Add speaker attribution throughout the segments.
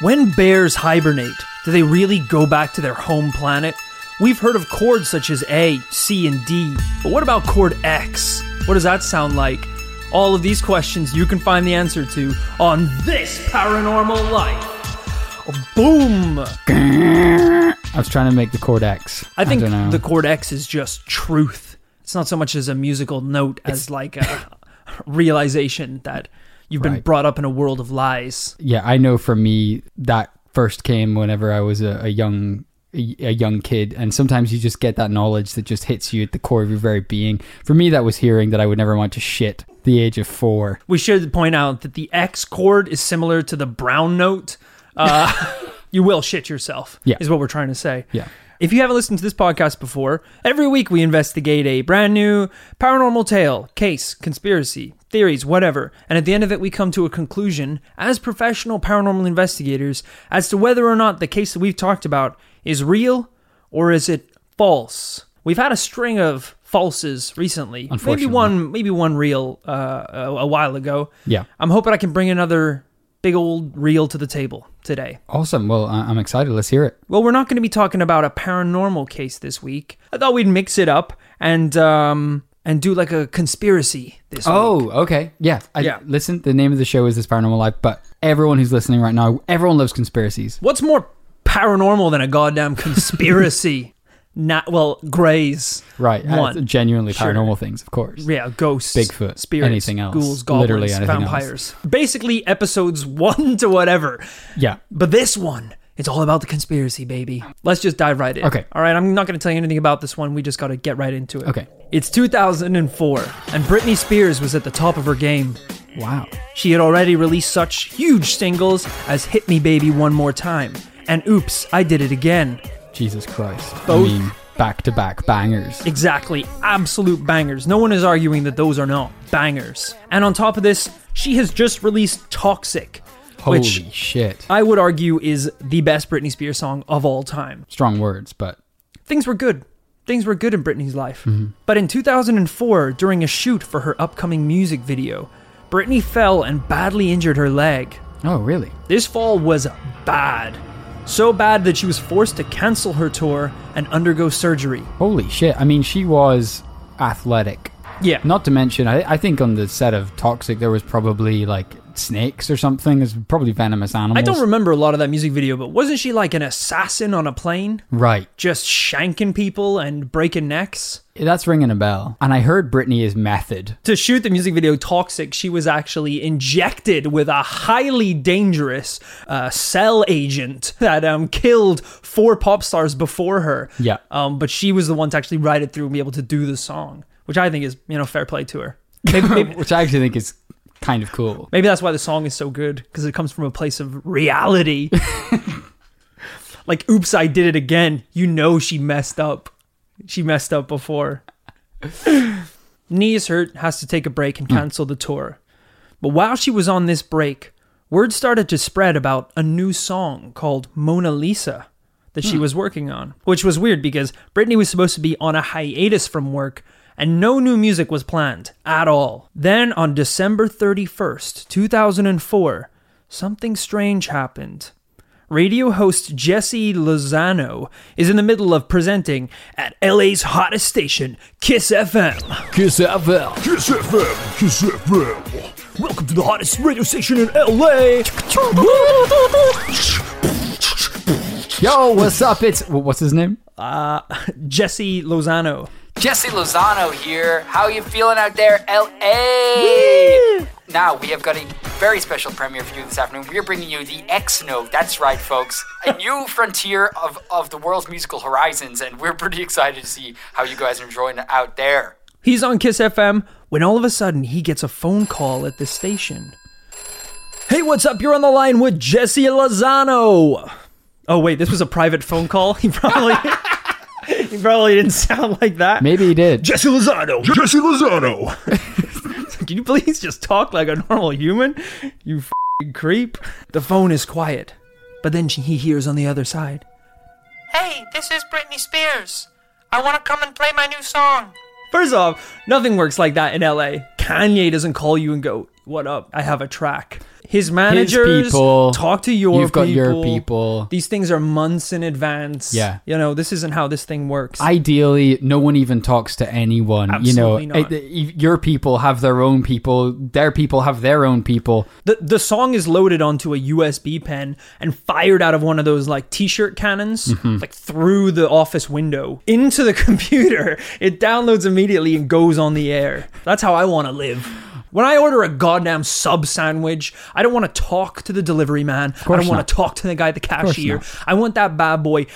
Speaker 1: When bears hibernate, do they really go back to their home planet? We've heard of chords such as A, C, and D, but what about chord X? What does that sound like? All of these questions you can find the answer to on this paranormal life. Boom!
Speaker 2: I was trying to make the chord X.
Speaker 1: I think
Speaker 2: know.
Speaker 1: the chord X is just truth. It's not so much as a musical note as like a realization that you've been
Speaker 2: Right.
Speaker 1: brought up in a world of lies.
Speaker 2: yeah, I know for me that first came whenever I was a, a young a, a young kid, and sometimes you just get that knowledge that just hits you at the core of your very being. For me, that was hearing that I would never want to shit the age of four.
Speaker 1: We should point out that the X chord is similar to the brown note. Uh, you will shit yourself,
Speaker 2: Yeah.
Speaker 1: is what we're trying to say.
Speaker 2: Yeah.
Speaker 1: If you haven't listened to this podcast before, every week we investigate a brand new paranormal tale, case, conspiracy, theories, whatever. And at the end of it, we come to a conclusion as professional paranormal investigators as to whether or not the case that we've talked about is real or is it false. We've had a string of falses recently. Maybe one, maybe one real uh, a, a while ago.
Speaker 2: Yeah.
Speaker 1: I'm hoping I can bring another big old real to the table today.
Speaker 2: Awesome. Well, I'm excited. Let's hear it.
Speaker 1: Well, we're not going to be talking about a paranormal case this week. I thought we'd mix it up and um and do like a conspiracy this week.
Speaker 2: Oh, okay. Yeah. I,
Speaker 1: Yeah.
Speaker 2: Listen, the name of the show is This Paranormal Life, but everyone who's listening right now, everyone loves conspiracies.
Speaker 1: What's more paranormal than a goddamn conspiracy? Not well, Greys.
Speaker 2: Right. uh,
Speaker 1: One.
Speaker 2: genuinely
Speaker 1: Sure.
Speaker 2: paranormal things, of course.
Speaker 1: Yeah, ghosts,
Speaker 2: Bigfoot,
Speaker 1: spirits,
Speaker 2: anything else.
Speaker 1: ghouls, goblins,
Speaker 2: Literally anything else.
Speaker 1: vampires. Basically, episodes one to whatever.
Speaker 2: Yeah.
Speaker 1: But this one, it's all about the conspiracy, baby. Let's just dive right in.
Speaker 2: Okay.
Speaker 1: All right, I'm not going to tell you anything about this one. We just got to get right into it.
Speaker 2: Okay.
Speaker 1: It's 2004, and Britney Spears was at the top of her game.
Speaker 2: Wow.
Speaker 1: She had already released such huge singles as Hit Me Baby One More Time and Oops, I Did It Again.
Speaker 2: Jesus Christ.
Speaker 1: Both-
Speaker 2: I mean, back to back bangers.
Speaker 1: Exactly, absolute bangers. No one is arguing that those are not bangers. And on top of this, she has just released Toxic,
Speaker 2: Holy
Speaker 1: which
Speaker 2: shit.
Speaker 1: I would argue is the best Britney Spears song of all time.
Speaker 2: Strong words, but
Speaker 1: things were good. Things were good in Britney's life. Mm-hmm. But in 2004, during a shoot for her upcoming music video, Britney fell and badly injured her leg.
Speaker 2: oh, really?
Speaker 1: This fall was bad. So bad that she was forced to cancel her tour and undergo surgery.
Speaker 2: Holy shit. I mean, she was athletic.
Speaker 1: Yeah.
Speaker 2: Not to mention, I, I think on the set of Toxic, there was probably like snakes or something. There's probably venomous animals.
Speaker 1: I don't remember a lot of that music video, but wasn't she like an assassin on a plane?
Speaker 2: Right.
Speaker 1: Just shanking people and breaking necks?
Speaker 2: That's ringing a bell. And I heard Britney is method.
Speaker 1: to shoot the music video Toxic, she was actually injected with a highly dangerous uh, cell agent that um, killed four pop stars before her.
Speaker 2: Yeah.
Speaker 1: Um, but she was the one to actually ride it through and be able to do the song, which I think is, you know, fair play to her. Maybe, maybe,
Speaker 2: Which I actually think is kind of cool.
Speaker 1: maybe that's why the song is so good because it comes from a place of reality. like, oops, I did it again. You know, she messed up. She messed up before. Knee is hurt, has to take a break and hmm. cancel the tour. But while she was on this break, word started to spread about a new song called Mona Lisa that she hmm. was working on, which was weird because Britney was supposed to be on a hiatus from work and no new music was planned at all. Then on December 31st, 2004, something strange happened. Radio host Jesse Lozano is in the middle of presenting at LA's hottest station, Kiss FM.
Speaker 2: Kiss FM.
Speaker 3: Kiss FM, Kiss FM.
Speaker 1: Welcome to the hottest radio station in LA.
Speaker 2: Yo, what's up? It's what's his name?
Speaker 1: Uh, Jesse Lozano.
Speaker 4: Jesse Lozano here. How are you feeling out there, LA? Now we have got a very special premiere for you this afternoon. We are bringing you the X Note. That's right, folks. A new frontier of, of the world's musical horizons, and we're pretty excited to see how you guys are enjoying it out there.
Speaker 1: He's on Kiss FM when all of a sudden he gets a phone call at the station. Hey, what's up? You're on the line with Jesse Lozano. Oh wait, this was a private phone call. He probably he probably didn't sound like that.
Speaker 2: Maybe he did.
Speaker 1: Jesse Lozano.
Speaker 3: Jesse Lozano.
Speaker 1: Can you please just talk like a normal human? You fing creep. The phone is quiet, but then she, he hears on the other side.
Speaker 5: Hey, this is Britney Spears. I want to come and play my new song.
Speaker 1: First off, nothing works like that in LA. Kanye doesn't call you and go, what up? I have a track. His managers
Speaker 2: people,
Speaker 1: talk to your
Speaker 2: You've got
Speaker 1: people.
Speaker 2: your people.
Speaker 1: These things are months in advance.
Speaker 2: Yeah.
Speaker 1: You know, this isn't how this thing works.
Speaker 2: Ideally, no one even talks to anyone.
Speaker 1: Absolutely
Speaker 2: you know,
Speaker 1: not.
Speaker 2: Eh, eh, your people have their own people. Their people have their own people.
Speaker 1: the the song is loaded onto a USB pen and fired out of one of those like t-shirt cannons
Speaker 2: Mm-hmm.
Speaker 1: like through the office window into the computer it downloads immediately and goes on the air that's how i want to live when i order a goddamn sub sandwich i don't want to talk to the delivery man. I don't want to talk to the guy at the cashier. i want that bad boy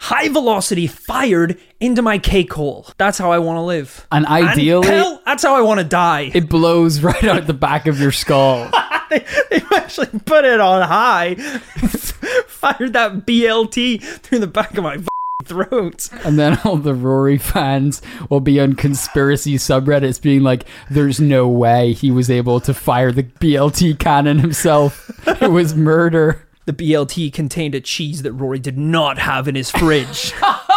Speaker 1: high velocity fired into my cake hole. That's how i want to live.
Speaker 2: And ideally,
Speaker 1: hell, that's how i want to die.
Speaker 2: it blows right out the back of your skull.
Speaker 1: they, they actually put it on high, fired that BLT through the back of my throat.
Speaker 2: And then all the Rory fans will be on conspiracy subreddits being like, there's no way he was able to fire the BLT cannon himself. It was murder.
Speaker 1: The BLT contained a cheese that Rory did not have in his fridge.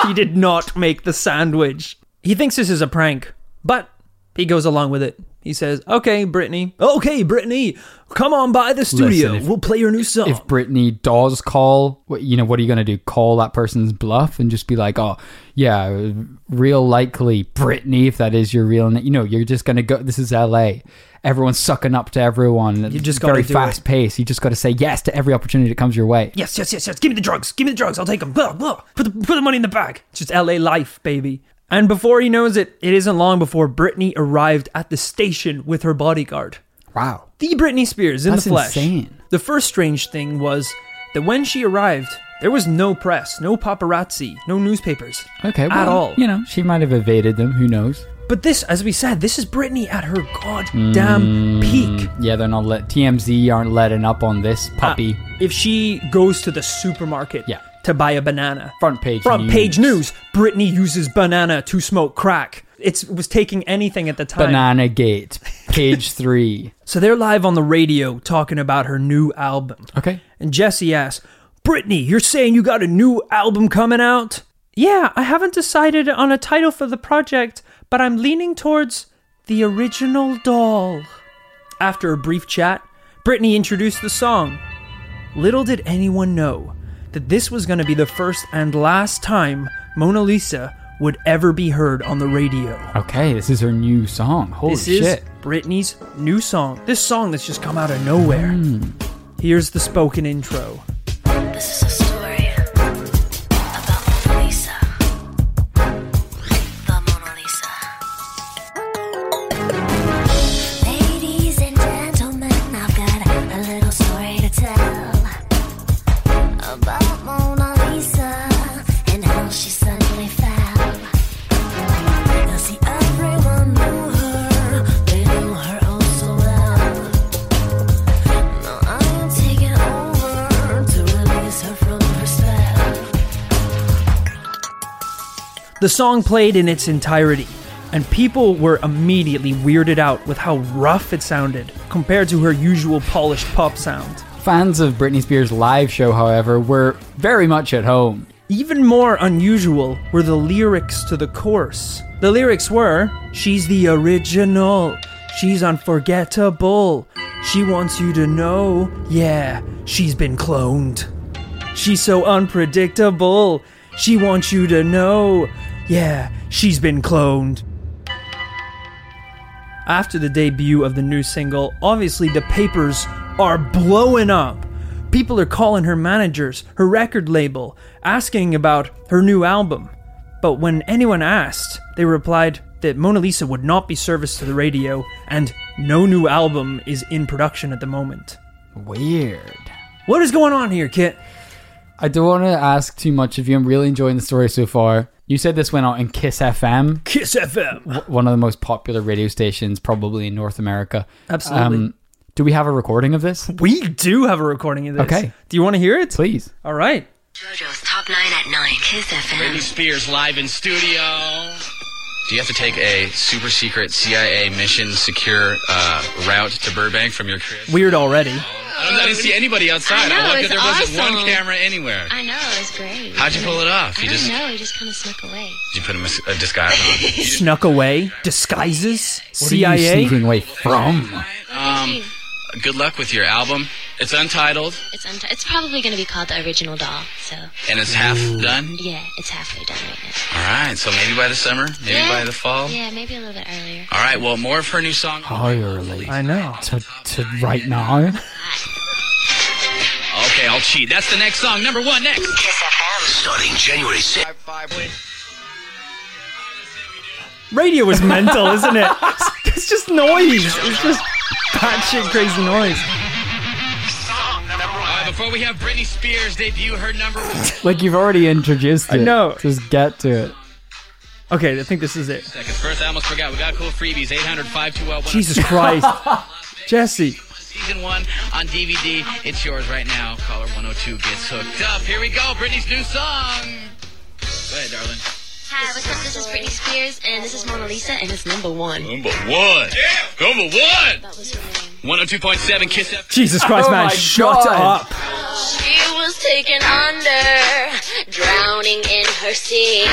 Speaker 1: he did not make the sandwich. He thinks this is a prank, but he goes along with it. He says, "Okay, Britney. Okay, Britney, come on by the studio.
Speaker 2: Listen, if-
Speaker 1: we'll play your new song."
Speaker 2: If Britney does call, what you know, what are you going to do? Call that person's bluff and just be like, oh, yeah, real likely Britney, if that is your real name. You know, you're just going to go, this is LA. Everyone's sucking up to everyone.
Speaker 1: You just
Speaker 2: very fast paced. You just got to say yes to every opportunity that comes your way.
Speaker 1: Yes, yes, yes, yes. Give me the drugs. Give me the drugs. I'll take them. Blah, blah. Put the, put the money in the bag. It's just LA life, baby. And before he knows it, it isn't long before Britney arrived at the station with her bodyguard.
Speaker 2: Wow.
Speaker 1: The Britney Spears in
Speaker 2: That's
Speaker 1: the flesh.
Speaker 2: insane.
Speaker 1: The first strange thing was that when she arrived, there was no press, no paparazzi, no newspapers.
Speaker 2: Okay,
Speaker 1: At all.
Speaker 2: You know, she might have evaded them. Who knows?
Speaker 1: But this, as we said, this is Britney at her goddamn mm, peak.
Speaker 2: Yeah, they're not let TMZ aren't letting up on this puppy.
Speaker 1: Ah, if she goes to the supermarket
Speaker 2: Yeah.
Speaker 1: To buy a banana,
Speaker 2: Front page
Speaker 1: front
Speaker 2: news.
Speaker 1: page news, Britney uses banana to smoke crack. It's, it was taking anything at the time.
Speaker 2: Banana Gate, page three.
Speaker 1: So they're live on the radio talking about her new album.
Speaker 2: Okay.
Speaker 1: And Jesse asks, Britney, you're saying you got a new album coming out? Yeah, I haven't decided on a title for the project, but I'm leaning towards The Original Doll. After a brief chat, Britney introduced the song. Little did anyone know that this was going to be the first and last time Mona Lisa would ever be heard on the radio.
Speaker 2: Okay, this is her new song. Holy shit.
Speaker 1: This
Speaker 2: shit.
Speaker 1: is Britney's new song. This song that's just come out of nowhere. Hmm. Here's the spoken intro.
Speaker 6: The
Speaker 1: song played in its entirety, and people were immediately weirded out with how rough it sounded compared to her usual polished pop sound.
Speaker 2: Fans of Britney Spears' live show, however, were very much at home.
Speaker 1: Even more unusual were the lyrics to the chorus. The lyrics were She's the original, she's unforgettable, she wants you to know, yeah, she's been cloned. She's so unpredictable, she wants you to know, yeah, she's been cloned. After the debut of the new single, obviously the papers are blowing up. People are calling her managers, her record label, asking about her new album. But when anyone asked, they replied that Mona Lisa would not be serviced to the radio and no new album is in production at the moment.
Speaker 2: Weird.
Speaker 1: What is going on here, Kit?
Speaker 2: I don't want to ask too much of you. I'm really enjoying the story so far. You said this went out in Kiss FM,
Speaker 1: Kiss FM.
Speaker 2: one of the most popular radio stations probably in North America. Um,
Speaker 1: Absolutely.
Speaker 2: do we have a recording of this?
Speaker 1: We do have a recording of this.
Speaker 2: Okay.
Speaker 1: Do you want to hear it?
Speaker 2: Please.
Speaker 1: All right.
Speaker 6: JoJo's top nine at nine. Kiss FM.
Speaker 7: Britney Spears live in studio. Do you have to take a super secret CIA mission secure uh, route to Burbank from your crib?
Speaker 1: Weird already.
Speaker 7: I, don't, I didn't see anybody outside.
Speaker 8: I know,
Speaker 7: walked in,
Speaker 8: it's
Speaker 7: there wasn't one camera anywhere.
Speaker 8: I know, it was great.
Speaker 7: How'd you pull it off?
Speaker 8: I
Speaker 7: You
Speaker 8: don't
Speaker 7: just
Speaker 8: know, he just kind of snuck away.
Speaker 7: did you put a, mis- a disguise on?
Speaker 1: Snuck away. Disguises.
Speaker 2: What are you
Speaker 1: CIA.
Speaker 2: sneaking away from?
Speaker 7: um, good luck with your album. It's untitled
Speaker 8: It's unt- it's probably going to be called the original doll. So
Speaker 7: and it's half done.
Speaker 8: yeah, it's halfway done right now.
Speaker 7: All right, so maybe by the summer, maybe
Speaker 8: yeah.
Speaker 7: by the fall.
Speaker 8: Yeah, maybe a little bit earlier.
Speaker 7: All right, well, more of her new song.
Speaker 2: How early?
Speaker 1: I know.
Speaker 2: To, to right now?
Speaker 7: Okay, I'll cheat. That's the next song. Number one next. Kiss FM.
Speaker 3: Starting January 6th.
Speaker 1: Radio is mental, isn't it? It's just noise. It's just batshit crazy noise.
Speaker 7: Before we have Britney Spears debut her number one.
Speaker 2: Like you've already introduced
Speaker 1: I
Speaker 2: it.
Speaker 1: know.
Speaker 2: Just get to it.
Speaker 1: Okay, I think this is it.
Speaker 7: Seconds. First, I almost forgot. We got cool freebies. 800 521
Speaker 1: Jesus Christ. Jesse.
Speaker 7: Season one on DVD. It's yours right now. Caller 102 gets hooked up. Here we go. Britney's new song. Go ahead, darling.
Speaker 8: Hi, what's up? This is Britney Spears, and this is Mona Lisa, and it's number one.
Speaker 7: Number one. Yeah. Number one.
Speaker 8: That was her name.
Speaker 7: 102.7 Kiss FM.
Speaker 1: Jesus Christ,
Speaker 2: Oh
Speaker 1: man.
Speaker 2: my
Speaker 1: Shut
Speaker 2: God.
Speaker 1: up.
Speaker 8: She was taken under, drowning in her sea.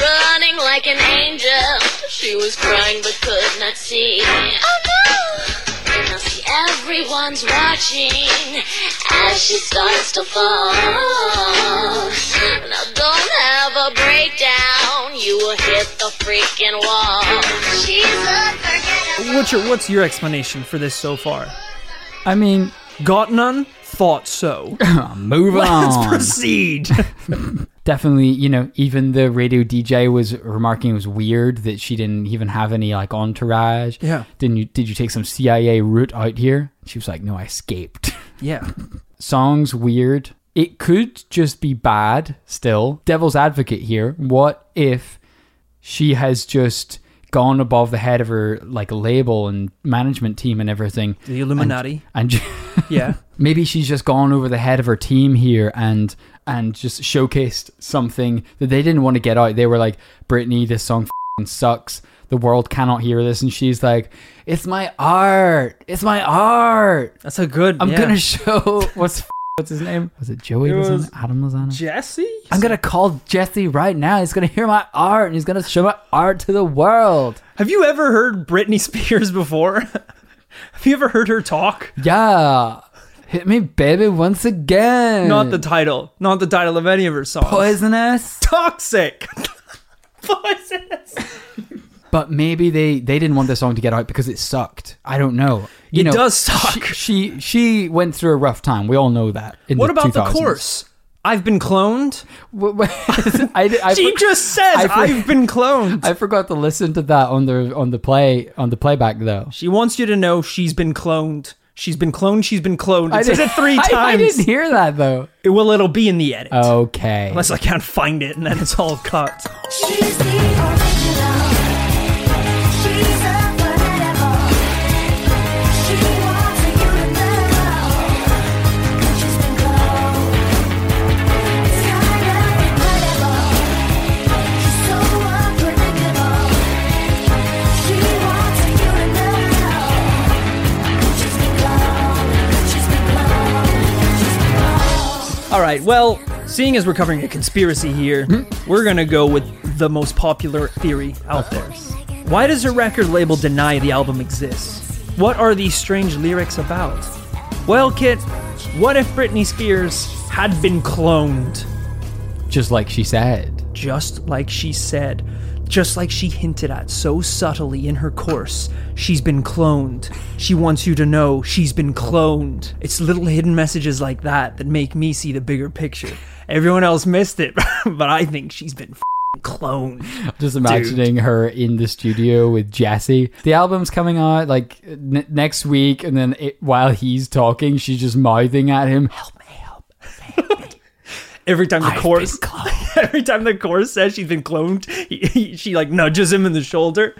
Speaker 8: Running like an angel, she was crying but could not see. Oh no! Now see, everyone's watching as she starts to fall. Now don't have a breakdown, you will hit the freaking wall. She's unforgettable.
Speaker 1: What's your what's your explanation for this so far?
Speaker 2: I mean,
Speaker 1: Got none? Thought so.
Speaker 2: move
Speaker 1: Let's
Speaker 2: on.
Speaker 1: proceed.
Speaker 2: Definitely, you know, even the radio DJ was remarking it was weird that she didn't even have any like entourage.
Speaker 1: Yeah.
Speaker 2: Didn't you? Did you take some CIA route out here? She was like, no, I escaped.
Speaker 1: yeah.
Speaker 2: Songs weird. It could just be bad. Still, devil's advocate here. What if she has just gone above the head of her like label and management team and everything?
Speaker 1: The Illuminati.
Speaker 2: and
Speaker 1: yeah.
Speaker 2: maybe she's just gone over the head of her team here and and just showcased something that they didn't want to get out. They were like, Britney, this song sucks. The world cannot hear this. And she's like, It's my art. It's my art.
Speaker 1: That's a good.
Speaker 2: I'm
Speaker 1: yeah.
Speaker 2: gonna show what's what's his name? Was it Joey
Speaker 1: It
Speaker 2: Lozano?
Speaker 1: was
Speaker 2: Adam Lozano?
Speaker 1: Jesse?
Speaker 2: I'm gonna call Jesse right now. He's gonna hear my art and he's gonna show my art to the world.
Speaker 1: Have you ever heard Britney Spears before? Have you ever heard her talk?
Speaker 2: Yeah. Hit me, baby, once again.
Speaker 1: Not the title. Not the title of any of her songs.
Speaker 2: poisonous.
Speaker 1: Toxic. Poisonous.
Speaker 2: But maybe they they didn't want the song to get out because it sucked. I don't know. You
Speaker 1: It
Speaker 2: know,
Speaker 1: does suck.
Speaker 2: She, she she went through a rough time. We all know that. in
Speaker 1: What
Speaker 2: the
Speaker 1: about the course? I've been cloned.
Speaker 2: Wh- wh- I, I,
Speaker 1: She
Speaker 2: for-
Speaker 1: just says
Speaker 2: I,
Speaker 1: I've been cloned.
Speaker 2: I forgot to listen to that on the on the play on the playback though.
Speaker 1: she wants you to know she's been cloned. She's been cloned. She's been cloned. It
Speaker 2: I
Speaker 1: says it three
Speaker 2: I-
Speaker 1: times.
Speaker 2: I, didn't hear that though.
Speaker 1: It- well, it'll be in the edit.
Speaker 2: Okay.
Speaker 1: Unless I can't find it and then it's all cut. All right. Well, seeing as we're covering a conspiracy here, hmm? we're gonna go with the most popular theory out there. Why does a record label deny the album exists? What are these strange lyrics about? Well, Kit, what if Britney Spears had been cloned?
Speaker 2: Just like she said.
Speaker 1: Just like she said, just like she hinted at so subtly in her course, she's been cloned. She wants you to know she's been cloned. It's little hidden messages like that that make me see the bigger picture. Everyone else missed it, but I think she's been f***ing cloned.
Speaker 2: Just imagining her in the studio with Jesse. The album's coming out like n- next week, and then it, while he's talking, she's just mouthing at him, "Help me, help."
Speaker 1: Every time the
Speaker 2: I've
Speaker 1: chorus, every time the chorus says she's been cloned, he, he- she like nudges him in the shoulder.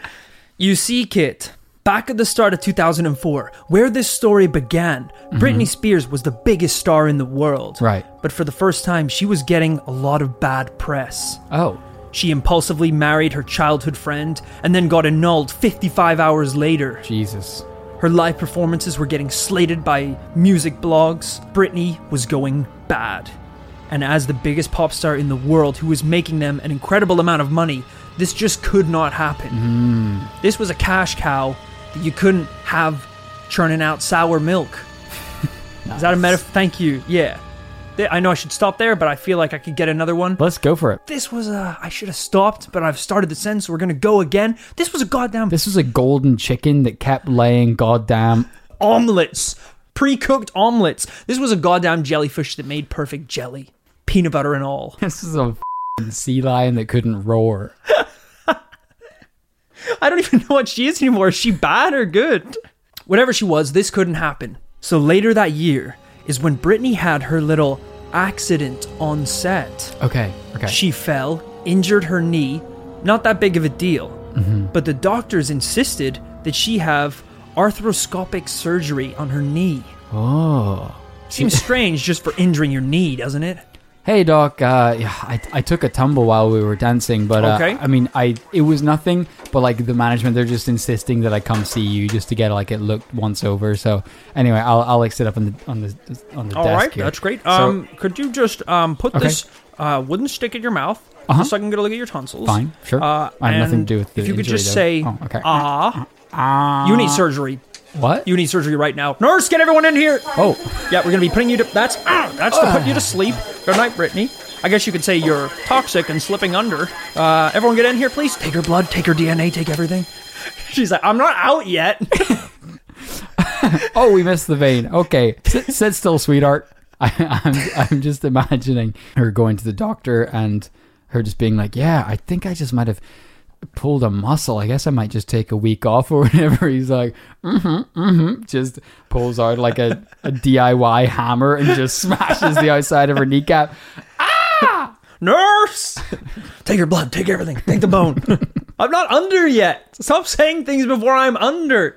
Speaker 1: You see, Kit, back at the start of 2004, where this story began, mm-hmm. Britney Spears was the biggest star in the world.
Speaker 2: Right.
Speaker 1: But for the first time, she was getting a lot of bad press.
Speaker 2: Oh,
Speaker 1: She impulsively married her childhood friend and then got annulled 55 hours later.
Speaker 2: Jesus.
Speaker 1: Her live performances were getting slated by music blogs. Britney was going bad. And as the biggest pop star in the world who was making them an incredible amount of money, this just could not happen. Hmm. This was a cash cow that you couldn't have churning out sour milk. Is that a metaphor? Thank you. Yeah. I know I should stop there, but I feel like I could get another one.
Speaker 2: Let's go for it.
Speaker 1: This was a. I should have stopped, but I've started the sentence, so we're gonna go again. This was a goddamn
Speaker 2: This was a golden chicken that kept laying goddamn.
Speaker 1: omelets, pre-cooked omelets. This was a goddamn jellyfish that made perfect jelly, peanut butter and all.
Speaker 2: This is a sea lion that couldn't roar.
Speaker 1: I don't even know what she is anymore. Is she bad or good? Whatever she was, this couldn't happen. So later that year is when Britney had her little accident on set.
Speaker 2: Okay, okay.
Speaker 1: She fell, injured her knee, not that big of a deal. Mm-hmm. But the doctors insisted that she have arthroscopic surgery on her knee.
Speaker 2: oh.
Speaker 1: Seems strange just for injuring your knee, doesn't it?
Speaker 2: Hey doc, uh, yeah, I, I took a tumble while we were dancing, but uh,
Speaker 1: Okay.
Speaker 2: I mean, I it was nothing. But like the management, they're just insisting that I come see you just to get like it looked once over. So anyway, I'll I'll like sit up on the on the on the
Speaker 1: All
Speaker 2: desk
Speaker 1: right,
Speaker 2: here.
Speaker 1: that's great.
Speaker 2: So-
Speaker 1: Um, could you just um put
Speaker 2: Okay.
Speaker 1: this uh wooden stick in your mouth
Speaker 2: Uh-huh.
Speaker 1: so I can get a look at your tonsils?
Speaker 2: Fine, sure.
Speaker 1: Uh,
Speaker 2: I have nothing
Speaker 1: and
Speaker 2: to do with the
Speaker 1: If you could
Speaker 2: injury,
Speaker 1: just
Speaker 2: though.
Speaker 1: say,
Speaker 2: Oh, okay.
Speaker 1: ah,
Speaker 2: Ah,
Speaker 1: you need surgery.
Speaker 2: What?
Speaker 1: You need surgery right now. Nurse, get everyone in here.
Speaker 2: oh,
Speaker 1: Yeah, we're gonna be putting you to. That's ah, that's to put you to sleep. Good night, Britney. I guess you could say you're toxic and slipping under. Uh, everyone get in here, please. Take her blood, take her DNA, take everything. She's like, I'm not out yet.
Speaker 2: oh, we missed the vein. Okay, sit, sit still, sweetheart. I, I'm I'm just imagining her going to the doctor and her just being like, "Yeah, I think I just might have." Pulled a muscle. I guess I might just take a week off or whatever. He's like, mm-hmm, mm-hmm. Just pulls out like a, a DIY hammer and just smashes the outside of her kneecap. Ah!
Speaker 1: Nurse, take her blood, take everything, take the bone. I'm not under yet. Stop saying things before I'm under.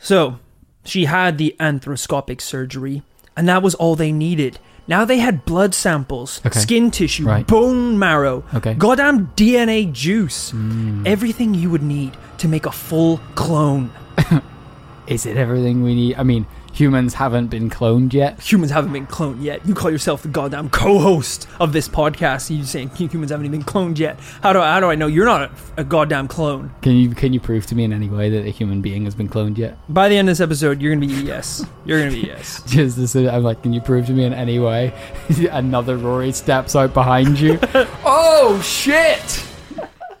Speaker 1: So, she had the arthroscopic surgery, and that was all they needed. Now they had blood samples,
Speaker 2: Okay.
Speaker 1: skin tissue,
Speaker 2: Right.
Speaker 1: bone marrow,
Speaker 2: Okay.
Speaker 1: goddamn DNA juice, hmm. everything you would need to make a full clone.
Speaker 2: Is it everything we need? I mean, humans haven't been cloned yet.
Speaker 1: Humans haven't been cloned yet. You call yourself the goddamn co-host of this podcast. You saying humans haven't even been cloned yet? How do I, how do I know you're not a, a goddamn clone?
Speaker 2: Can you can you prove to me in any way that a human being has been cloned yet?
Speaker 1: By the end of this episode, you're gonna be yes. You're gonna be yes.
Speaker 2: Just this, I'm like, can you prove to me in any way? Another Rory steps out behind you. oh shit!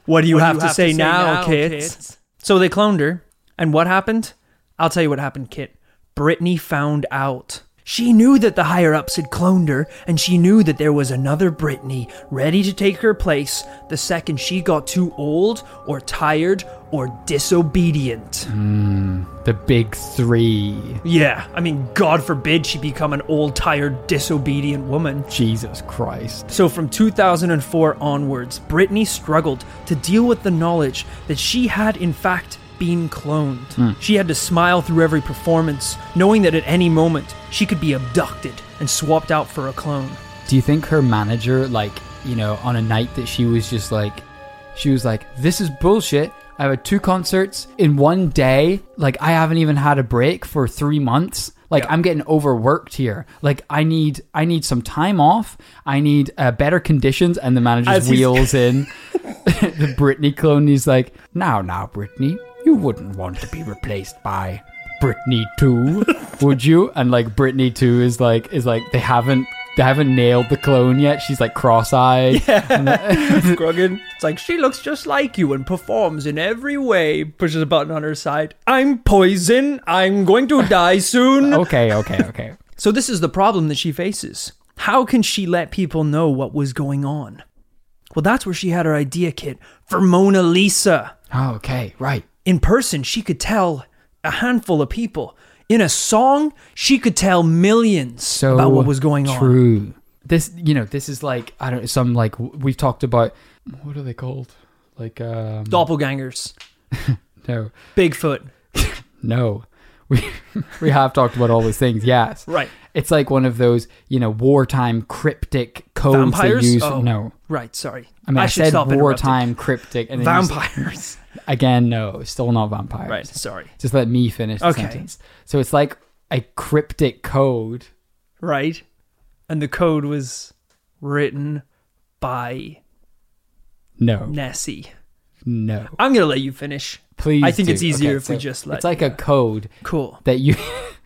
Speaker 1: What do you,
Speaker 5: What
Speaker 1: have, to, say, now,
Speaker 5: now,
Speaker 1: kids? So they cloned her, and what happened? I'll tell you what happened, Kit. Britney found out. She knew that the higher ups had cloned her, and she knew that there was another Britney ready to take her place the second she got too old, or tired, or disobedient.
Speaker 2: Hmm, the big three.
Speaker 1: Yeah, I mean, God forbid she become an old, tired, disobedient woman.
Speaker 2: Jesus Christ.
Speaker 1: So from 2004 onwards, Britney struggled to deal with the knowledge that she had in fact been cloned. She had to smile through every performance, knowing that at any moment she could be abducted and swapped out for a clone.
Speaker 2: Do you think her manager, like, you know, on a night that she was just like, she was like, this is bullshit. I had two concerts in one day. Like, I haven't even had a break for three months. Like,
Speaker 1: Yeah.
Speaker 2: I'm getting overworked here. Like, I need, I need some time off. I need uh, better conditions. And the manager wheels in the Britney clone. He's like, now, now, Britney, you wouldn't want to be replaced by Britney 2, would you? And like Britney 2 is like is like they haven't they haven't nailed the clone yet. She's like cross-eyed. Yeah.
Speaker 1: Grogan, uh, it's like she looks just like you and performs in every way. Pushes a button on her side. I'm poison. I'm going to die soon.
Speaker 2: okay, okay, okay.
Speaker 1: So this is the problem that she faces. How can she let people know what was going on? Well, that's where she had her idea kit for Mona Lisa.
Speaker 2: Oh, okay, right.
Speaker 1: In person, she could tell a handful of people. In a song, she could tell millions
Speaker 2: So
Speaker 1: about what was going on.
Speaker 2: True. This, you know, this is like I don't know, some like we've talked about. What are they called? Like um,
Speaker 1: Doppelgangers,
Speaker 2: no,
Speaker 1: Bigfoot.
Speaker 2: no. We we have talked about all those things. Yes,
Speaker 1: Right.
Speaker 2: It's like one of those, you know, wartime cryptic codes
Speaker 1: Vampires?
Speaker 2: they use.
Speaker 1: Oh.
Speaker 2: No,
Speaker 1: Right, sorry.
Speaker 2: I mean I,
Speaker 1: should
Speaker 2: said wartime cryptic and
Speaker 1: Vampires.
Speaker 2: Again, no, still not vampires.
Speaker 1: right, sorry.
Speaker 2: Just let me finish the
Speaker 1: Okay.
Speaker 2: sentence. So it's like a cryptic code.
Speaker 1: Right. And the code was written by
Speaker 2: No.
Speaker 1: Nessie.
Speaker 2: No.
Speaker 1: I'm gonna let you finish.
Speaker 2: Please.
Speaker 1: I think
Speaker 2: do.
Speaker 1: it's easier
Speaker 2: Okay,
Speaker 1: if we just let
Speaker 2: It's like a code
Speaker 1: Cool.
Speaker 2: that you.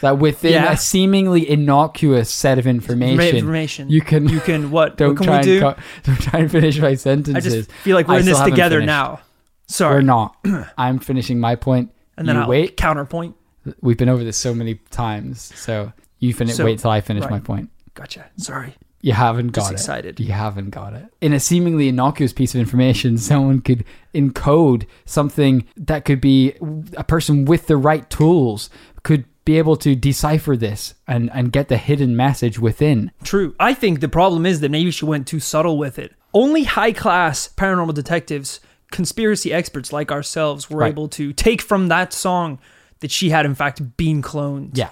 Speaker 2: that within
Speaker 1: Yeah.
Speaker 2: a seemingly innocuous set of information,
Speaker 1: information.
Speaker 2: you can
Speaker 1: You can what?
Speaker 2: don't
Speaker 1: what can
Speaker 2: try
Speaker 1: we do?
Speaker 2: and co- don't try and finish my
Speaker 1: I
Speaker 2: sentences.
Speaker 1: just feel like we're in
Speaker 2: still
Speaker 1: this
Speaker 2: haven't
Speaker 1: together
Speaker 2: finished.
Speaker 1: now. Sorry.
Speaker 2: We're not. I'm finishing my point.
Speaker 1: And then
Speaker 2: you
Speaker 1: I'll
Speaker 2: wait.
Speaker 1: counterpoint.
Speaker 2: We've been over this so many times, so you finish.
Speaker 1: So-
Speaker 2: wait till I finish
Speaker 1: right.
Speaker 2: my point.
Speaker 1: Gotcha. Sorry.
Speaker 2: You haven't got
Speaker 1: Just
Speaker 2: it.
Speaker 1: excited.
Speaker 2: You haven't got it. In a seemingly innocuous piece of information, someone could encode something that could be a person with the right tools could be able to decipher this and, and get the hidden message within.
Speaker 1: True. I think the problem is that maybe she went too subtle with it. Only high class paranormal detectives, conspiracy experts like ourselves, were
Speaker 2: Right.
Speaker 1: able to take from that song that she had, in fact, been cloned.
Speaker 2: Yeah.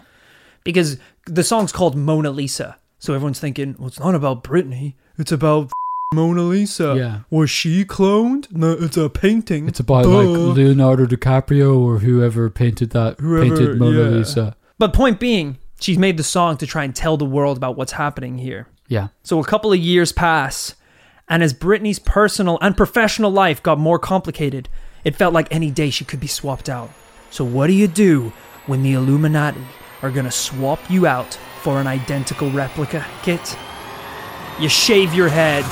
Speaker 1: Because the song's called Mona Lisa. So everyone's thinking, well, it's not about Britney. It's about Mona Lisa.
Speaker 2: Yeah.
Speaker 1: Was she cloned? No, it's a painting.
Speaker 2: It's about
Speaker 1: Duh.
Speaker 2: like Leonardo DiCaprio or whoever painted that
Speaker 1: Whoever,
Speaker 2: painted Mona
Speaker 1: yeah.
Speaker 2: Lisa.
Speaker 1: But point being, she's made the song to try and tell the world about what's happening here.
Speaker 2: Yeah.
Speaker 1: So a couple of years pass, and as Britney's personal and professional life got more complicated, it felt like any day she could be swapped out. So what do you do when the Illuminati are gonna swap you out for an identical replica, Kit? You shave your head.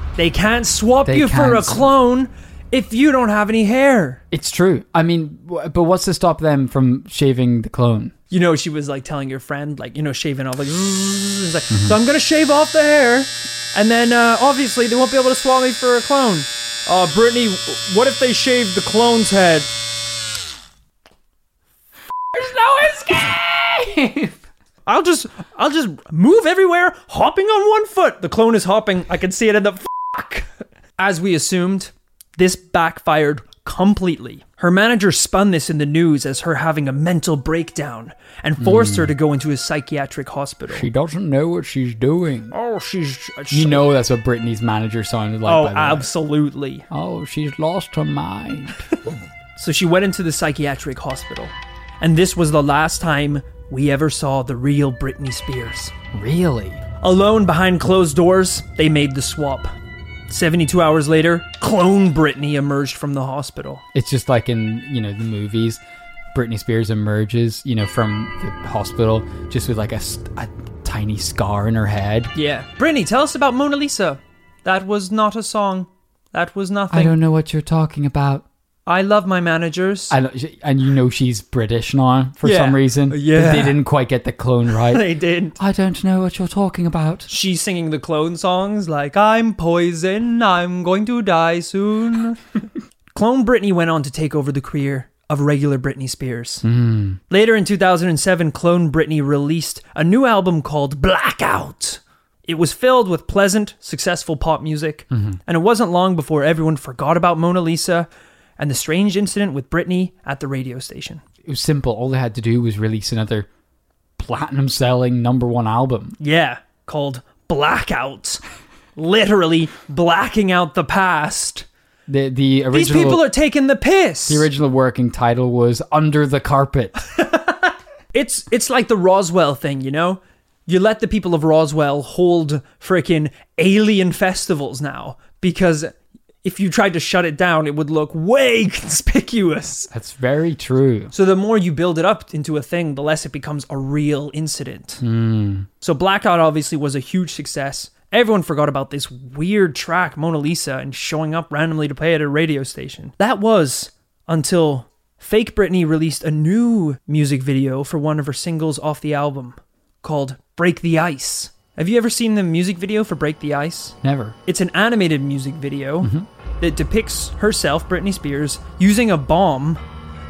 Speaker 1: they can't swap
Speaker 2: They
Speaker 1: you for a
Speaker 2: can't.
Speaker 1: clone if you don't have any hair.
Speaker 2: It's true. I mean, w- but what's to stop them from shaving the clone?
Speaker 1: you know, she was like telling your friend, like, you know, shaving off, like, it's like so I'm gonna shave off the hair, and then uh, obviously they won't be able to swap me for a clone. Uh, Britney, what if they shave the clone's head? There's no escape. I'll just, I'll just move everywhere, hopping on one foot. The clone is hopping. I can see it in the fuck. As we assumed, this backfired completely. Her manager spun this in the news as her having a mental breakdown and forced her to go into a psychiatric hospital.
Speaker 2: She doesn't know what she's doing.
Speaker 1: oh, she's.
Speaker 2: You know that's what Britney's manager sounded like.
Speaker 1: Oh,
Speaker 2: way.
Speaker 1: absolutely.
Speaker 2: Oh, she's lost her mind.
Speaker 1: So she went into the psychiatric hospital. And this was the last time we ever saw the real Britney Spears.
Speaker 2: really?
Speaker 1: Alone behind closed doors, they made the swap. 72 hours later, clone Britney emerged from the hospital.
Speaker 2: It's just like in you know the movies. Britney Spears emerges, you know, from the hospital just with like a, a tiny scar in her head.
Speaker 1: Yeah. Britney, tell us about Mona Lisa. That was not a song. That was nothing.
Speaker 2: I don't know what you're talking about.
Speaker 1: I love my managers.
Speaker 2: Don't, and you know she's British now for
Speaker 1: Yeah.
Speaker 2: some reason.
Speaker 1: Yeah.
Speaker 2: they didn't quite get the clone right.
Speaker 1: they didn't.
Speaker 2: I don't know what you're talking about.
Speaker 1: She's singing the clone songs like I'm poison, I'm going to die soon. clone Britney went on to take over the career of regular Britney Spears. Hmm. Later in 2007, Clone Britney released a new album called Blackout. It was filled with pleasant, successful pop music, mm-hmm. and it wasn't long before everyone forgot about Mona Lisa and the strange incident with Britney at the radio station.
Speaker 2: It was simple. All they had to do was release another platinum selling number one album.
Speaker 1: Yeah, called Blackout. Literally blacking out the past.
Speaker 2: The the original
Speaker 1: These people are taking the piss.
Speaker 2: the original working title was Under the Carpet.
Speaker 1: It's it's like the Roswell thing, you know? You let the people of Roswell hold freaking alien festivals now because if you tried to shut it down, it would look way conspicuous.
Speaker 2: That's very true.
Speaker 1: So the more you build it up into a thing, the less it becomes a real incident. Hmm. So Blackout obviously was a huge success. Everyone forgot about this weird track, Mona Lisa, and showing up randomly to play at a radio station. That was until Fake Britney released a new music video for one of her singles off the album called Break the Ice. Have you ever seen the music video for Break the Ice?
Speaker 2: Never.
Speaker 1: It's an animated music video mm-hmm. that depicts herself, Britney Spears, using a bomb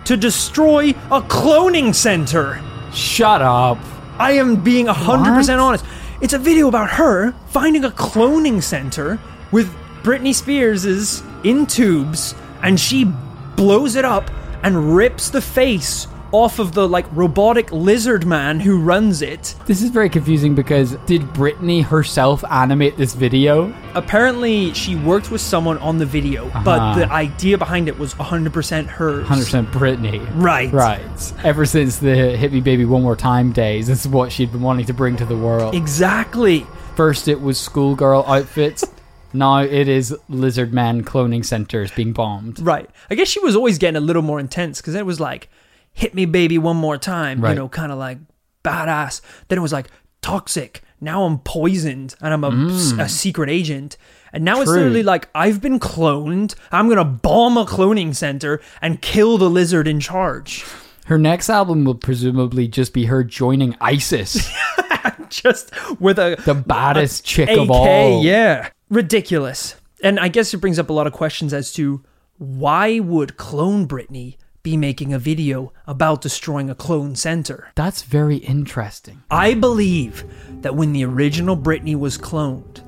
Speaker 1: to destroy a cloning center.
Speaker 2: Shut up.
Speaker 1: I am being 100%
Speaker 2: What?
Speaker 1: honest. It's a video about her finding a cloning center with Britney Spears's in tubes and she blows it up and rips the face off of the like robotic lizard man who runs it.
Speaker 2: This is very confusing because did Britney herself animate this video?
Speaker 1: Apparently she worked with someone on the video, but
Speaker 2: Uh-huh.
Speaker 1: the idea behind it was 100% hers.
Speaker 2: 100% Britney.
Speaker 1: Right.
Speaker 2: Right. Ever since the Hit Me Baby One More Time days, this is what she'd been wanting to bring to the world.
Speaker 1: Exactly.
Speaker 2: First, it was schoolgirl outfits. Now it is lizard man cloning centers being bombed.
Speaker 1: Right. I guess she was always getting a little more intense because it was like, hit me, baby, one more time.
Speaker 2: Right.
Speaker 1: You know, kind of like badass. Then it was like, toxic. Now I'm poisoned and I'm a, a secret agent. And now it's
Speaker 2: Mm.
Speaker 1: Literally like, I've been cloned. I'm going to bomb a cloning center and kill the lizard in charge.
Speaker 2: Her next album will presumably just be her joining ISIS,
Speaker 1: Just with a
Speaker 2: the baddest chick
Speaker 1: AK,
Speaker 2: of all.
Speaker 1: yeah. Ridiculous. And I guess it brings up a lot of questions as to why would Clone Britney be making a video about destroying a clone center?
Speaker 2: That's very interesting.
Speaker 1: I believe that when the original Britney was cloned,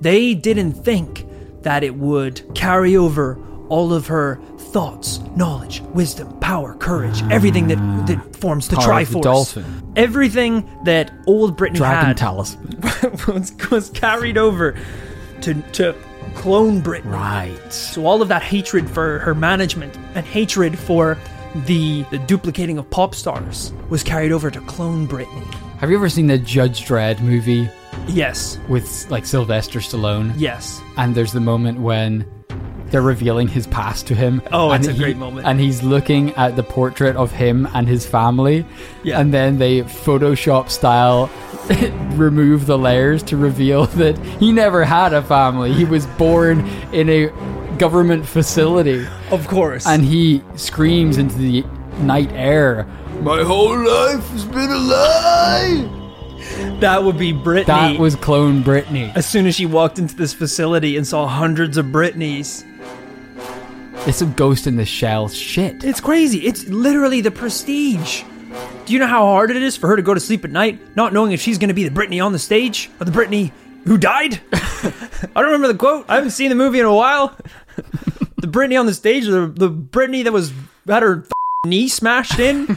Speaker 1: they didn't think that it would carry over all of her thoughts, knowledge, wisdom, power, courage, ah. everything that, that forms the
Speaker 2: Power of the
Speaker 1: Triforce.
Speaker 2: dolphin.
Speaker 1: Everything that old Britney
Speaker 2: Dragon
Speaker 1: had
Speaker 2: talisman.
Speaker 1: was, was carried over to, to clone Britney.
Speaker 2: Right.
Speaker 1: So all of that hatred for her management and hatred for the, the duplicating of pop stars was carried over to clone Britney.
Speaker 2: Have you ever seen the Judge Dredd movie
Speaker 1: Yes.
Speaker 2: with like Sylvester Stallone?
Speaker 1: Yes.
Speaker 2: And there's the moment when they're revealing his past to him.
Speaker 1: Oh,
Speaker 2: and
Speaker 1: it's a
Speaker 2: he-
Speaker 1: great moment.
Speaker 2: And he's looking at the portrait of him and his family.
Speaker 1: Yeah.
Speaker 2: And then they Photoshop style remove the layers to reveal that he never had a family. He was born in a government facility.
Speaker 1: Of course.
Speaker 2: And he screams into the night air, My whole life has been a lie!
Speaker 1: that would be Britney.
Speaker 2: That was clone Britney.
Speaker 1: as soon as she walked into this facility and saw hundreds of Britneys.
Speaker 2: It's some ghost in the shell shit.
Speaker 1: It's crazy. It's literally the prestige. Do you know how hard it is for her to go to sleep at night, not knowing if she's going to be the Britney on the stage or the Britney who died? I don't remember the quote. I haven't seen the movie in a while. the Britney on the stage, or the the Britney that was had her knee smashed in.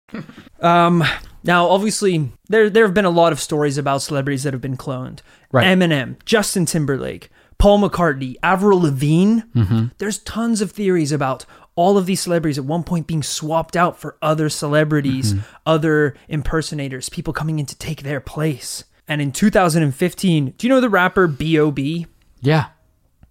Speaker 1: um, now, obviously, there, there have been a lot of stories about celebrities that have been cloned.
Speaker 2: Right.
Speaker 1: Eminem, Justin Timberlake, Paul McCartney, Avril Lavigne.
Speaker 2: Mm-hmm.
Speaker 1: There's tons of theories about all of these celebrities at one point being swapped out for other celebrities,
Speaker 2: Mm-hmm.
Speaker 1: other impersonators, people coming in to take their place. And in 2015, do you know the rapper B.O.B.?
Speaker 2: Yeah,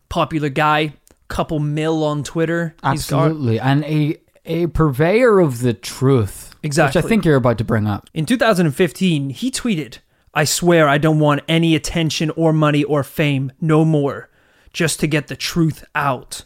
Speaker 1: Popular guy, couple mil on Twitter. Got-
Speaker 2: absolutely. And a a purveyor of the truth.
Speaker 1: Exactly.
Speaker 2: Which I think you're about to bring up.
Speaker 1: In 2015, he tweeted, I swear I don't want any attention or money or fame, no more, just to get the truth out.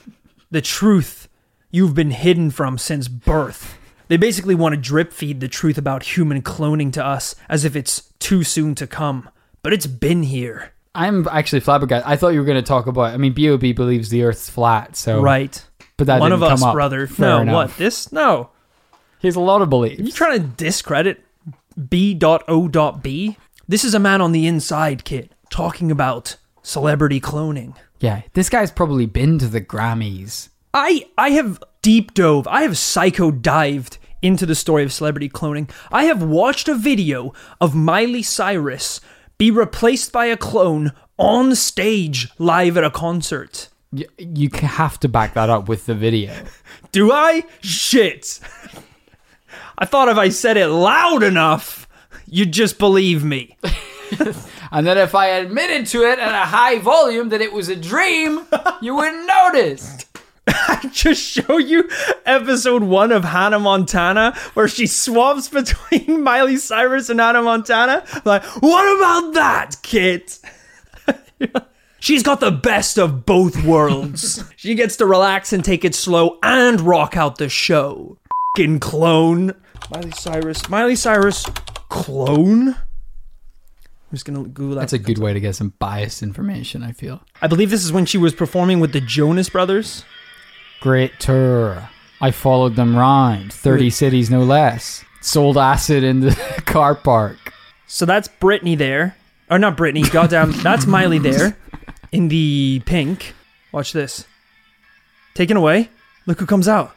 Speaker 1: the truth you've been hidden from since birth. They basically want to drip feed the truth about human cloning to us as if it's too soon to come. But it's been here.
Speaker 2: I'm actually flabbergasted. I thought you were going to talk about. I mean, Bob believes the Earth's flat, so
Speaker 1: Right.
Speaker 2: But that
Speaker 1: One
Speaker 2: didn't
Speaker 1: of us, brother.
Speaker 2: Fair
Speaker 1: no,
Speaker 2: enough.
Speaker 1: what? This? No.
Speaker 2: He has a lot of beliefs.
Speaker 1: You trying to discredit B.O.B. This is a man on the inside, kid, talking about celebrity cloning.
Speaker 2: Yeah, this guy's probably been to the Grammys.
Speaker 1: I I have deep dove, I have psycho dived into the story of celebrity cloning. I have watched a video of Miley Cyrus be replaced by a clone on stage live at a concert.
Speaker 2: Y- you have to back that up with the video.
Speaker 1: Do I? Shit. I thought if I said it loud enough, you'd just believe me.
Speaker 2: And then if I admitted to it at a high volume that it was a dream, you wouldn't notice.
Speaker 1: I just show you episode one of Hannah Montana where she swaps between Miley Cyrus and Hannah Montana. Like, what about that, kid? She's got the best of both worlds. she gets to relax and take it slow and rock out the show. Fucking clone. Miley Cyrus. Miley Cyrus clone? I'm just gonna Google that.
Speaker 2: That's a good way to get some biased information, I feel.
Speaker 1: I believe this is when she was performing with the Jonas Brothers.
Speaker 2: Great tour. I followed them round. 30 cities, no less. Sold acid in the car park.
Speaker 1: So that's Britney there. Or not Britney, goddamn. That's Miley there in the pink. Watch this. Taken away. Look who comes out.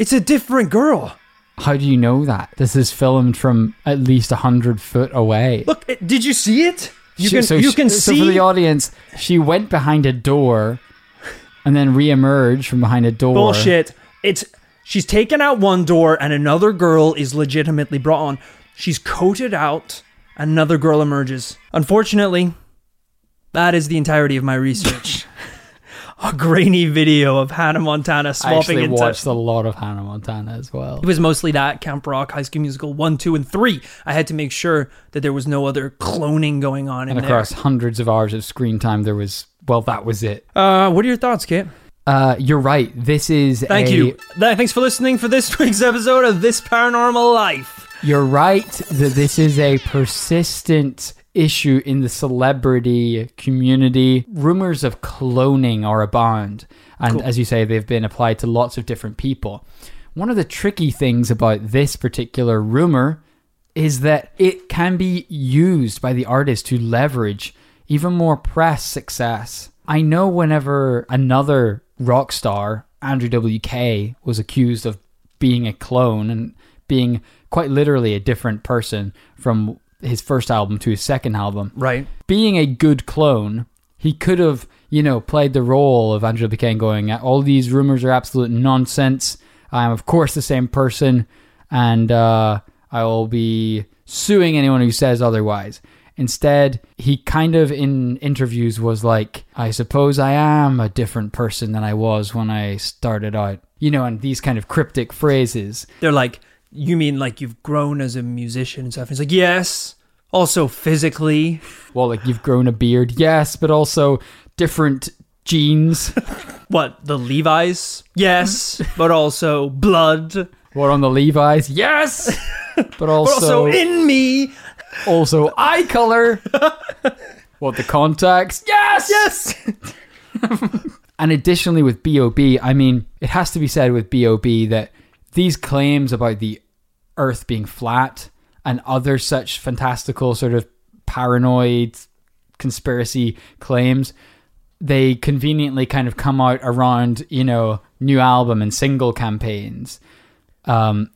Speaker 1: It's a different girl.
Speaker 2: How do you know that? This is filmed from at least 100 foot away.
Speaker 1: Look, it- did you see it? You
Speaker 2: She-
Speaker 1: can
Speaker 2: so
Speaker 1: you
Speaker 2: she-
Speaker 1: can
Speaker 2: so
Speaker 1: see
Speaker 2: for the audience, she went behind a door and then re-emerged from behind a door.
Speaker 1: bullshit. It's she's taken out one door and another girl is legitimately brought on. She's coated out, another girl emerges. Unfortunately, that is the entirety of my research. a grainy video of Hannah Montana swapping I
Speaker 2: actually
Speaker 1: into
Speaker 2: watched a lot of Hannah Montana as well.
Speaker 1: It was mostly that Camp Rock, High School Musical one, two, and three. I had to make sure that there was no other cloning going on in
Speaker 2: And
Speaker 1: there.
Speaker 2: across hundreds of hours of screen time, there was well, that was it.
Speaker 1: Uh, what are your thoughts, Kit?
Speaker 2: Uh, you're right. This is
Speaker 1: Thank
Speaker 2: a-
Speaker 1: you. Thanks for listening for this week's episode of This Paranormal Life.
Speaker 2: You're right that this is a persistent issue in the celebrity community. Rumors of cloning are abound. And
Speaker 1: Cool.
Speaker 2: as you say, they've been applied to lots of different people. One of the tricky things about this particular rumor is that it can be used by the artist to leverage even more press success. I know whenever another rock star, Andrew WK, was accused of being a clone and being quite literally a different person from his first album to his second album.
Speaker 1: Right.
Speaker 2: Being a good clone, he could have, you know, played the role of Andrew WK going, all these rumors are absolute nonsense. I'm, of course, the same person, and uh, I will be suing anyone who says otherwise. Instead, he kind of in interviews was like, I suppose I am a different person than I was when I started out. You know, and these kind of cryptic phrases.
Speaker 1: They're like, you mean like you've grown as a musician and stuff? And it's like, yes. Also physically.
Speaker 2: Well, like you've grown a beard, yes, but also different genes.
Speaker 1: What, the Levi's? Yes. but also blood.
Speaker 2: What on the Levi's? Yes, but
Speaker 1: But
Speaker 2: also
Speaker 1: also in me.
Speaker 2: also eye color. what the contacts? Yes,
Speaker 1: yes.
Speaker 2: and additionally, with Bob, I mean, it has to be said with Bob that these claims about the Earth being flat and other such fantastical sort of paranoid conspiracy claims they conveniently kind of come out around you know new album and single campaigns um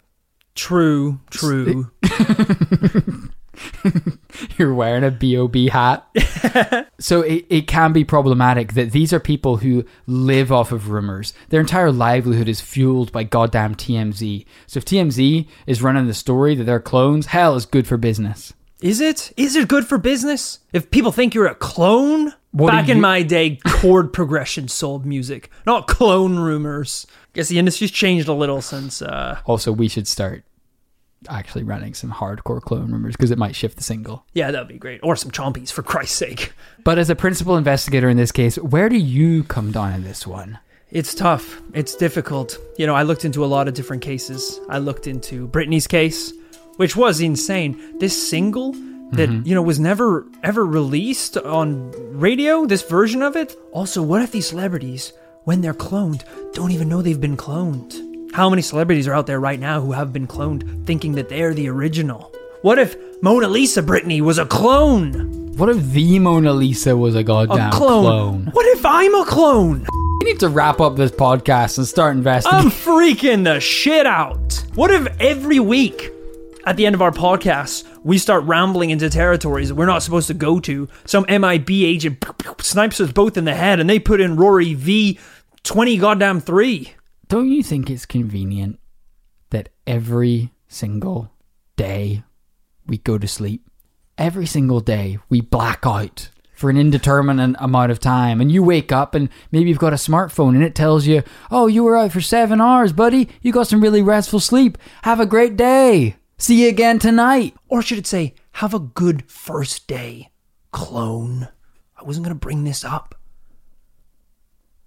Speaker 1: True, true.
Speaker 2: you're wearing a bob hat so it, it can be problematic that these are people who live off of rumors their entire livelihood is fueled by goddamn tmz so if tmz is running the story that they're clones hell is good for business
Speaker 1: Is it? Is it good for business? If people think you're a clone?
Speaker 2: What
Speaker 1: Back in my day, chord progression sold music, not clone rumors. Guess the industry's changed a little since uh
Speaker 2: also we should start actually running some hardcore clone rumors because it might shift the single
Speaker 1: yeah, that'd be great. Or some chompies for Christ's sake.
Speaker 2: But as a principal investigator in this case, where do you come down in this one?
Speaker 1: It's tough. It's difficult. You know, I looked into a lot of different cases. I looked into Britney's case, which was insane. This single that,
Speaker 2: Mhm.
Speaker 1: you know, was never ever released on radio, this version of it. Also, what if these celebrities, when they're cloned, don't even know they've been cloned? How many celebrities are out there right now who have been cloned thinking that they're the original? What if Mona Lisa Britney was a clone?
Speaker 2: What if the Mona Lisa was a
Speaker 1: A
Speaker 2: goddamn
Speaker 1: clone.
Speaker 2: clone?
Speaker 1: What if I'm a clone?
Speaker 2: We need to wrap up this podcast and start investing.
Speaker 1: I'm freaking the shit out. What if every week at the end of our podcast we start rambling into territories we're not supposed to go to? Some MIB agent snipes us both in the head and they put in Rory V 20 goddamn 3.
Speaker 2: Don't you think it's convenient that every single day we go to sleep, every single day we black out for an indeterminate amount of time, and you wake up and maybe you've got a smartphone and it tells you, oh, you were out for seven hours, buddy. You got some really restful sleep. Have a great day. See you again tonight.
Speaker 1: Or should it say, have a good first day, clone? I wasn't going to bring this up.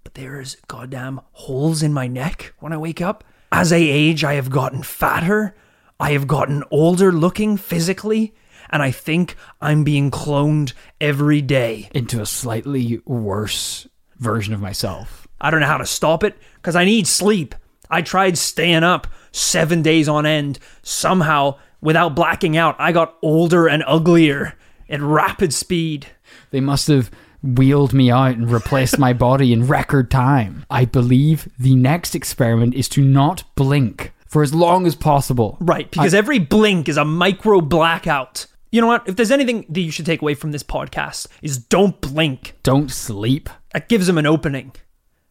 Speaker 1: But there's goddamn holes in my neck when I wake up. As I age, I have gotten fatter. I have gotten older looking physically. And I think I'm being cloned every day.
Speaker 2: Into a slightly worse version of myself.
Speaker 1: I don't know how to stop it because I need sleep. I tried staying up seven days on end. Somehow, without blacking out, I got older and uglier at rapid speed.
Speaker 2: They must have wheeled me out and replaced my body in record time. I believe the next experiment is to not blink for as long as possible.
Speaker 1: Right, because
Speaker 2: I-
Speaker 1: every blink is a micro blackout. You know what? If there's anything that you should take away from this podcast is don't blink.
Speaker 2: Don't sleep.
Speaker 1: That gives them an opening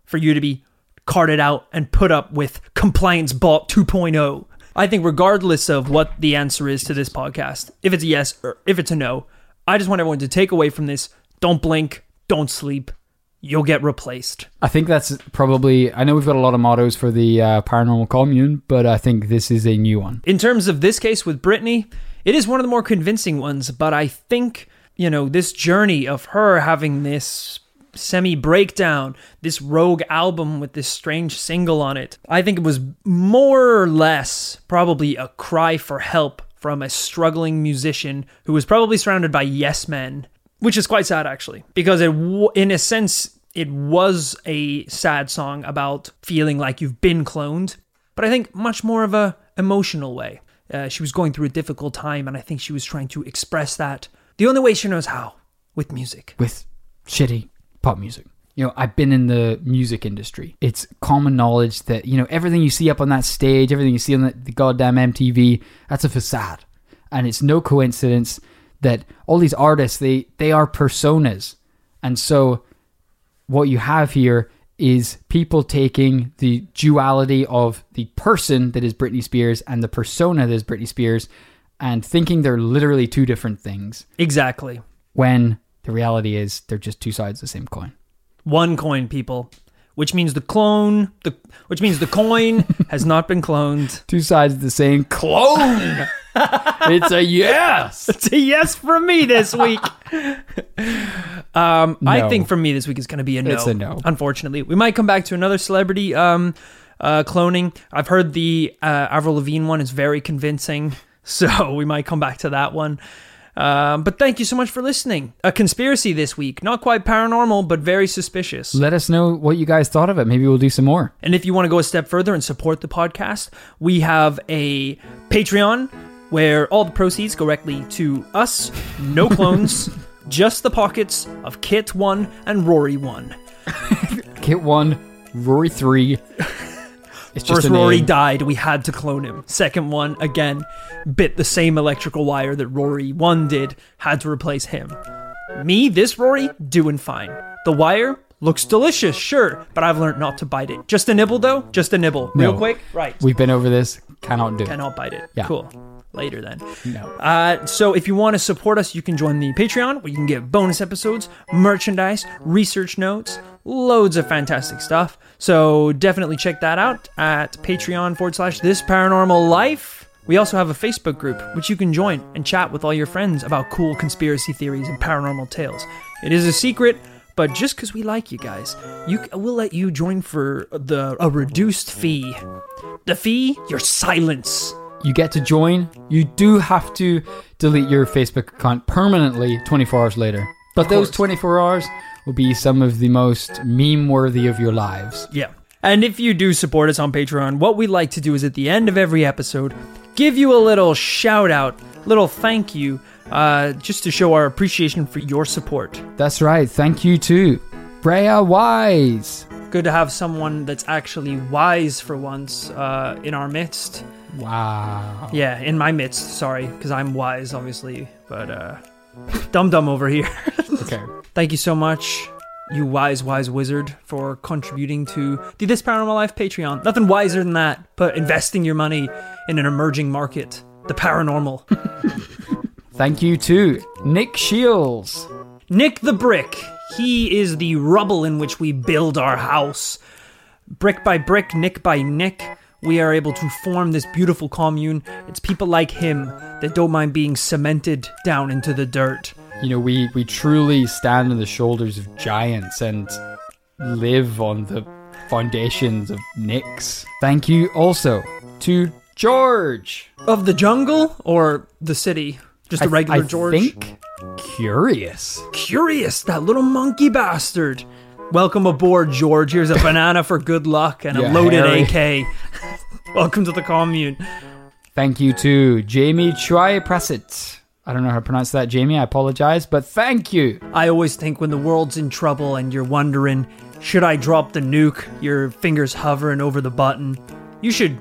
Speaker 1: for you to be carted out and put up with compliance bot 2.0. I think regardless of what the answer is to this podcast, if it's a yes or if it's a no, I just want everyone to take away from this, don't blink, don't sleep. You'll get replaced.
Speaker 2: I think that's probably. I know we've got a lot of mottos for the uh, paranormal commune, but I think this is a new one.
Speaker 1: In terms of this case with Britney, it is one of the more convincing ones, but I think, you know, this journey of her having this semi breakdown, this rogue album with this strange single on it, I think it was more or less probably a cry for help from a struggling musician who was probably surrounded by yes men, which is quite sad actually, because it, in a sense, it was a sad song about feeling like you've been cloned, but I think much more of a emotional way. Uh, she was going through a difficult time, and I think she was trying to express that the only way she knows how with music.
Speaker 2: With shitty pop music. You know, I've been in the music industry. It's common knowledge that, you know, everything you see up on that stage, everything you see on the, the goddamn MTV, that's a facade. And it's no coincidence that all these artists, they, they are personas. And so what you have here is people taking the duality of the person that is Britney Spears and the persona that is Britney Spears and thinking they're literally two different things
Speaker 1: Exactly.
Speaker 2: when the reality is they're just two sides of the same coin.
Speaker 1: One coin, people. Which means the clone, the which means the coin has not been cloned.
Speaker 2: Two sides of the same clone. it's a yes.
Speaker 1: It's a yes from me this week. um, I think from me this week is going to be a no.
Speaker 2: It's a no.
Speaker 1: Unfortunately, we might come back to another celebrity um, uh, cloning. I've heard the uh, Avril Lavigne one is very convincing, so we might come back to that one. Um, but thank you so much for listening. A conspiracy this week, not quite paranormal, but very suspicious.
Speaker 2: Let us know what you guys thought of it. Maybe we'll do some more.
Speaker 1: And if you want to go a step further and support the podcast, we have a Patreon where all the proceeds go directly to us, no clones, just the pockets of Kit 1 and Rory 1.
Speaker 2: Kit one, Rory three. It's just
Speaker 1: First Rory died, we had to clone him. Second one, again, bit the same electrical wire that Rory 1 did, had to replace him. Me, this Rory, doing fine. The wire looks delicious, sure, but I've learned not to bite it. Just a nibble though, just a nibble. Real
Speaker 2: No.
Speaker 1: quick, right.
Speaker 2: We've been over this. Cannot do it.
Speaker 1: Cannot bite it.
Speaker 2: Yeah.
Speaker 1: Cool. Later then.
Speaker 2: No.
Speaker 1: Uh, so if you want to support us, you can join the Patreon where you can get bonus episodes, merchandise, research notes, loads of fantastic stuff. So definitely check that out at Patreon forward slash this paranormal life. We also have a Facebook group which you can join and chat with all your friends about cool conspiracy theories and paranormal tales. It is a secret, but just because we like you guys, you we'll let you join for the a reduced fee. The fee, your silence.
Speaker 2: You get to join. You do have to delete your Facebook account permanently 24 hours later. But those 24 hours will be some of the most meme worthy of your lives.
Speaker 1: Yeah. And if you do support us on Patreon, what we like to do is at the end of every episode, give you a little shout out, little thank you, uh, just to show our appreciation for your support.
Speaker 2: That's right. Thank you too. Freya Wise.
Speaker 1: Good to have someone that's actually wise for once uh, in our midst.
Speaker 2: Wow.
Speaker 1: Yeah, in my midst. Sorry, because I'm wise, obviously, but uh, dum dum over here.
Speaker 2: Okay.
Speaker 1: Thank you so much, you wise, wise wizard, for contributing to the This Paranormal Life Patreon. Nothing wiser than that, but investing your money in an emerging market, the paranormal.
Speaker 2: Thank you to Nick Shields.
Speaker 1: Nick the Brick. He is the rubble in which we build our house. Brick by brick, nick by nick, we are able to form this beautiful commune. It's people like him that don't mind being cemented down into the dirt.
Speaker 2: You know, we, we truly stand on the shoulders of giants and live on the foundations of Nicks. Thank you also to George.
Speaker 1: Of the jungle or the city? Just a regular
Speaker 2: I
Speaker 1: George?
Speaker 2: think curious.
Speaker 1: Curious, that little monkey bastard. Welcome aboard, George. Here's a banana for good luck and a loaded
Speaker 2: Harry.
Speaker 1: AK. Welcome to the commune.
Speaker 2: Thank you to Jamie Choi Presit. I don't know how to pronounce that, Jamie. I apologize, but thank you.
Speaker 1: I always think when the world's in trouble and you're wondering, should I drop the nuke? Your fingers hovering over the button. You should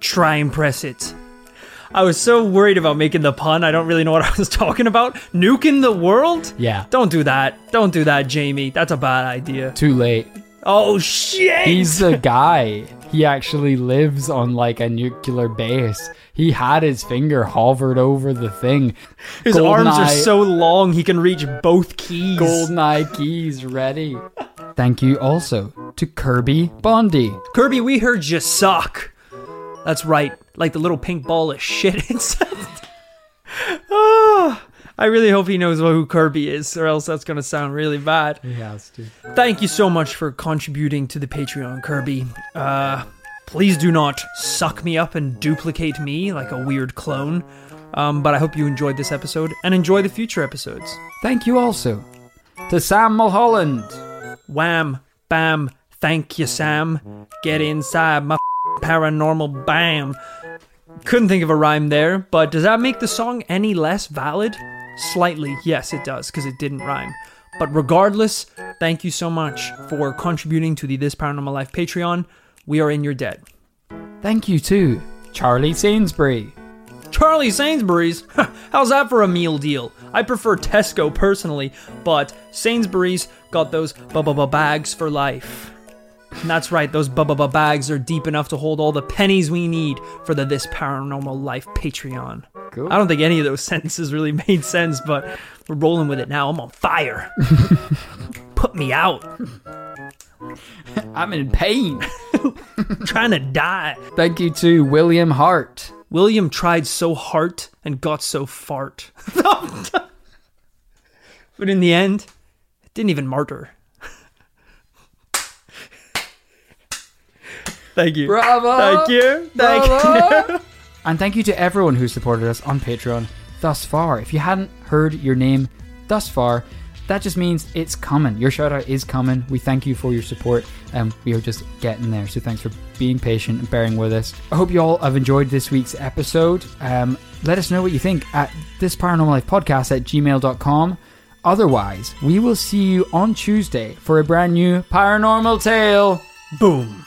Speaker 1: try and press it. I was so worried about making the pun, I don't really know what I was talking about. Nuking the world?
Speaker 2: Yeah.
Speaker 1: Don't do that. Don't do that, Jamie. That's a bad idea.
Speaker 2: Too late.
Speaker 1: Oh, shit!
Speaker 2: He's the guy. He actually lives on like a nuclear base. He had his finger hovered over the thing.
Speaker 1: His arms are so long he can reach both keys.
Speaker 2: GoldenEye keys ready. Thank you also to Kirby Bondi.
Speaker 1: Kirby, we heard you suck. That's right, like the little pink ball of shit inside. Ah, I really hope he knows who Kirby is, or else that's gonna sound really bad.
Speaker 2: He has to.
Speaker 1: Thank you so much for contributing to the Patreon, Kirby. Uh, please do not suck me up and duplicate me like a weird clone. Um, but I hope you enjoyed this episode and enjoy the future episodes.
Speaker 2: Thank you also to Sam Mulholland.
Speaker 1: Wham, bam, thank you, Sam. Get inside my paranormal bam. Couldn't think of a rhyme there, but does that make the song any less valid? Slightly, yes, it does, because it didn't rhyme. But regardless, thank you so much for contributing to the This Paranormal Life Patreon. We are in your debt.
Speaker 2: Thank you too, Charlie Sainsbury.
Speaker 1: Charlie Sainsbury's? How's that for a meal deal? I prefer Tesco personally, but Sainsbury's got those ba bags for life. And that's right, those ba bags are deep enough to hold all the pennies we need for the This Paranormal Life Patreon.
Speaker 2: Cool.
Speaker 1: I don't think any of those sentences really made sense, but we're rolling with it now. I'm on fire. Put me out.
Speaker 2: I'm in pain.
Speaker 1: trying to die.
Speaker 2: Thank you to William Hart.
Speaker 1: William tried so hard and got so fart. but in the end, it didn't even martyr. Thank you.
Speaker 2: Bravo!
Speaker 1: Thank you. Thank
Speaker 2: Bravo!
Speaker 1: you.
Speaker 2: And thank you to everyone who supported us on Patreon thus far. If you hadn't heard your name thus far, that just means it's coming. Your shout out is coming. We thank you for your support and we are just getting there. So thanks for being patient and bearing with us. I hope you all have enjoyed this week's episode. Um, let us know what you think at this paranormal life podcast at gmail.com. Otherwise, we will see you on Tuesday for a brand new paranormal tale.
Speaker 1: Boom.